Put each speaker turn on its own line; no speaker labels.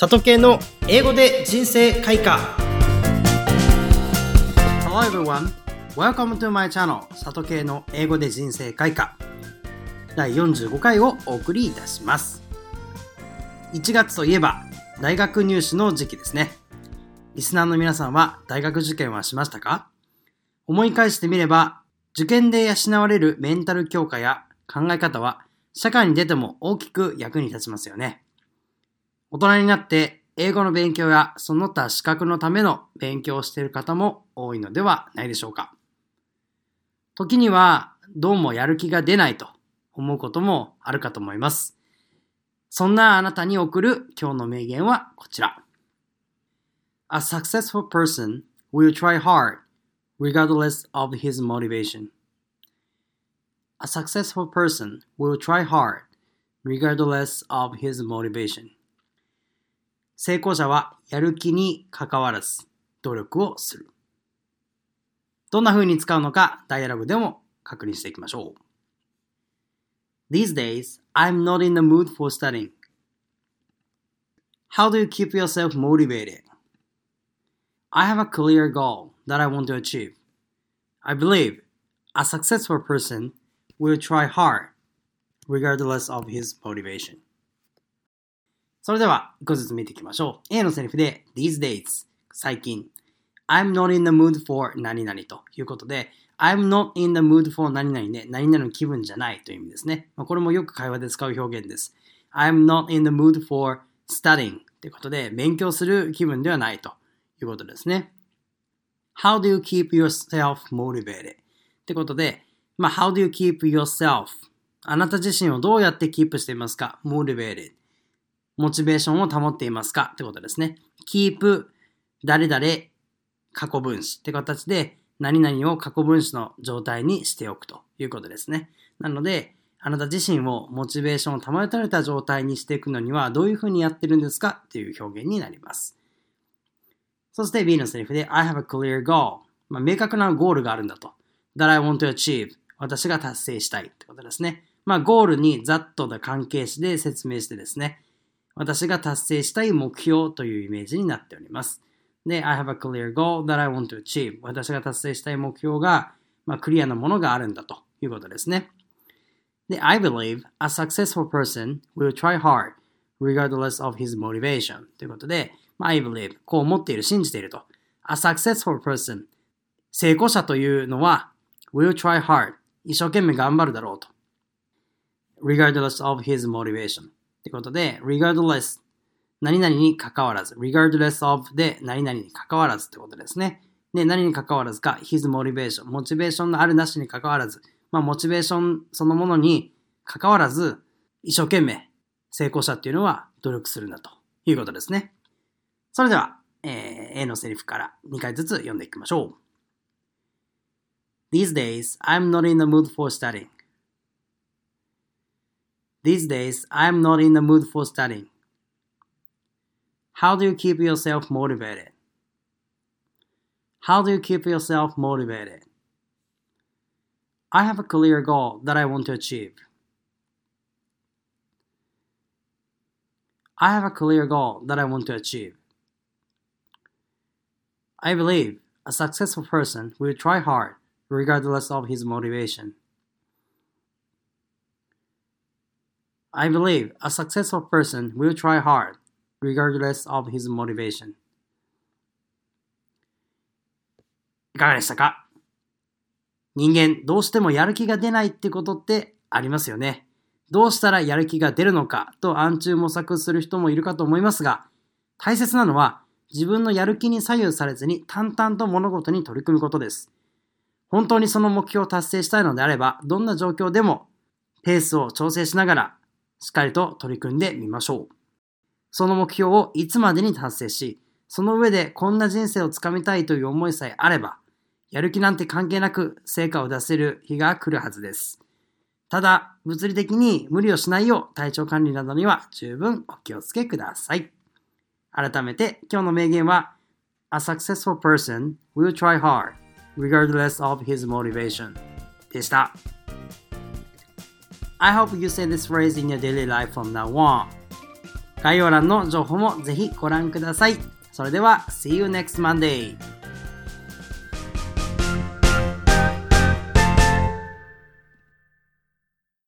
里系の英語で人生開花。
Hello everyone, welcome to my channel 里系の英語で人生開花。第45回をお送りいたします。1月といえば大学入試の時期ですね。リスナーの皆さんは大学受験はしましたか？思い返してみれば受験で養われるメンタル強化や考え方は社会に出ても大きく役に立ちますよね。大人になって英語の勉強やその他資格のための勉強をしている方も多いのではないでしょうか。時にはどうもやる気が出ないと思うこともあるかと思います。そんなあなたに送る今日の名言はこちら。A successful person will try hard regardless of his motivation. A successful person will try hard regardless of his motivation. 成功者はやる気に関わらず努力をする。どんな風に使うのかダイアログでも確認していきましょう。These days, I'm not in the mood for studying. How do you keep yourself motivated? I have a clear goal that I want to achieve. I believe a successful person will try hard regardless of his motivation. それでは、一個ずつ見ていきましょう。A のセリフで these days 最近 I'm not in the mood for 何々ということで I'm not in the mood for 何々で何々の気分じゃないという意味ですね。まあ、これもよく会話で使う表現です。I'm not in the mood for studying ということで勉強する気分ではないということですね。How do you keep yourself motivated? ってことで、まあ、how do you keep yourself? あなた自身をどうやってキープしていますか ?motivated. モチベーションを保っていますかってことですね。keep 誰々過去分詞って形で何々を過去分詞の状態にしておくということですね。なので、あなた自身をモチベーションを保たれた状態にしていくのにはどういうふうにやってるんですかっていう表現になります。そして B のセリフで I have a clear goal、まあ、明確なゴールがあるんだと。that I want to achieve 私が達成したいってことですね。まあゴールにざっとな関係詞で説明してですね。私が達成したい目標というイメージになっております。で、I have a clear goal that I want to achieve 私が達成したい目標が、まあ、クリアなものがあるんだということですね。で、I believe a successful person will try hard regardless of his motivation ということで、ま I believe こう思っている、信じていると。A successful person 成功者というのは will try hard 一生懸命頑張るだろうと。regardless of his motivation ってことで regardless 何々に関わらず regardless of で何々に関わらずってことですね。で、何に関わらずか his motivation モチベーションのあるなしに関わらずまあモチベーションそのものに関わらず一生懸命成功者っていうのは努力するんだということですね。それでは、えー、A のセリフから2回ずつ読んでいきましょう。These days, I'm not in the mood for studying. These days, I'm not in the mood for studying. How do you keep yourself motivated? How do you keep yourself motivated? I have a clear goal that I want to achieve. I have a clear goal that I want to achieve. I believe a successful person will try hard regardless of his motivation. I believe a successful person will try hard regardless of his motivation. いかがでしたか？人間どうしてもやる気が出ないってことってありますよね。どうしたらやる気が出るのか？と暗中模索する人もいるかと思いますが、大切なのは自分のやる気に左右されずに淡々と物事に取り組むことです。本当にその目標を達成したいのであれば、どんな状況でもペースを調整しながらしっかりと取り組んでみましょう。その目標をいつまでに達成し、その上でこんな人生をつかみたいという思いさえあれば、やる気なんて関係なく成果を出せる日が来るはずです。ただ、物理的に無理をしないよう体調管理などには十分お気をつけください。改めて今日の名言は A successful person will try hard regardless of his motivation でした。I hope you say this phrase in your daily life from now on. 概要欄の情報もぜひご覧ください。それでは、See you next Monday!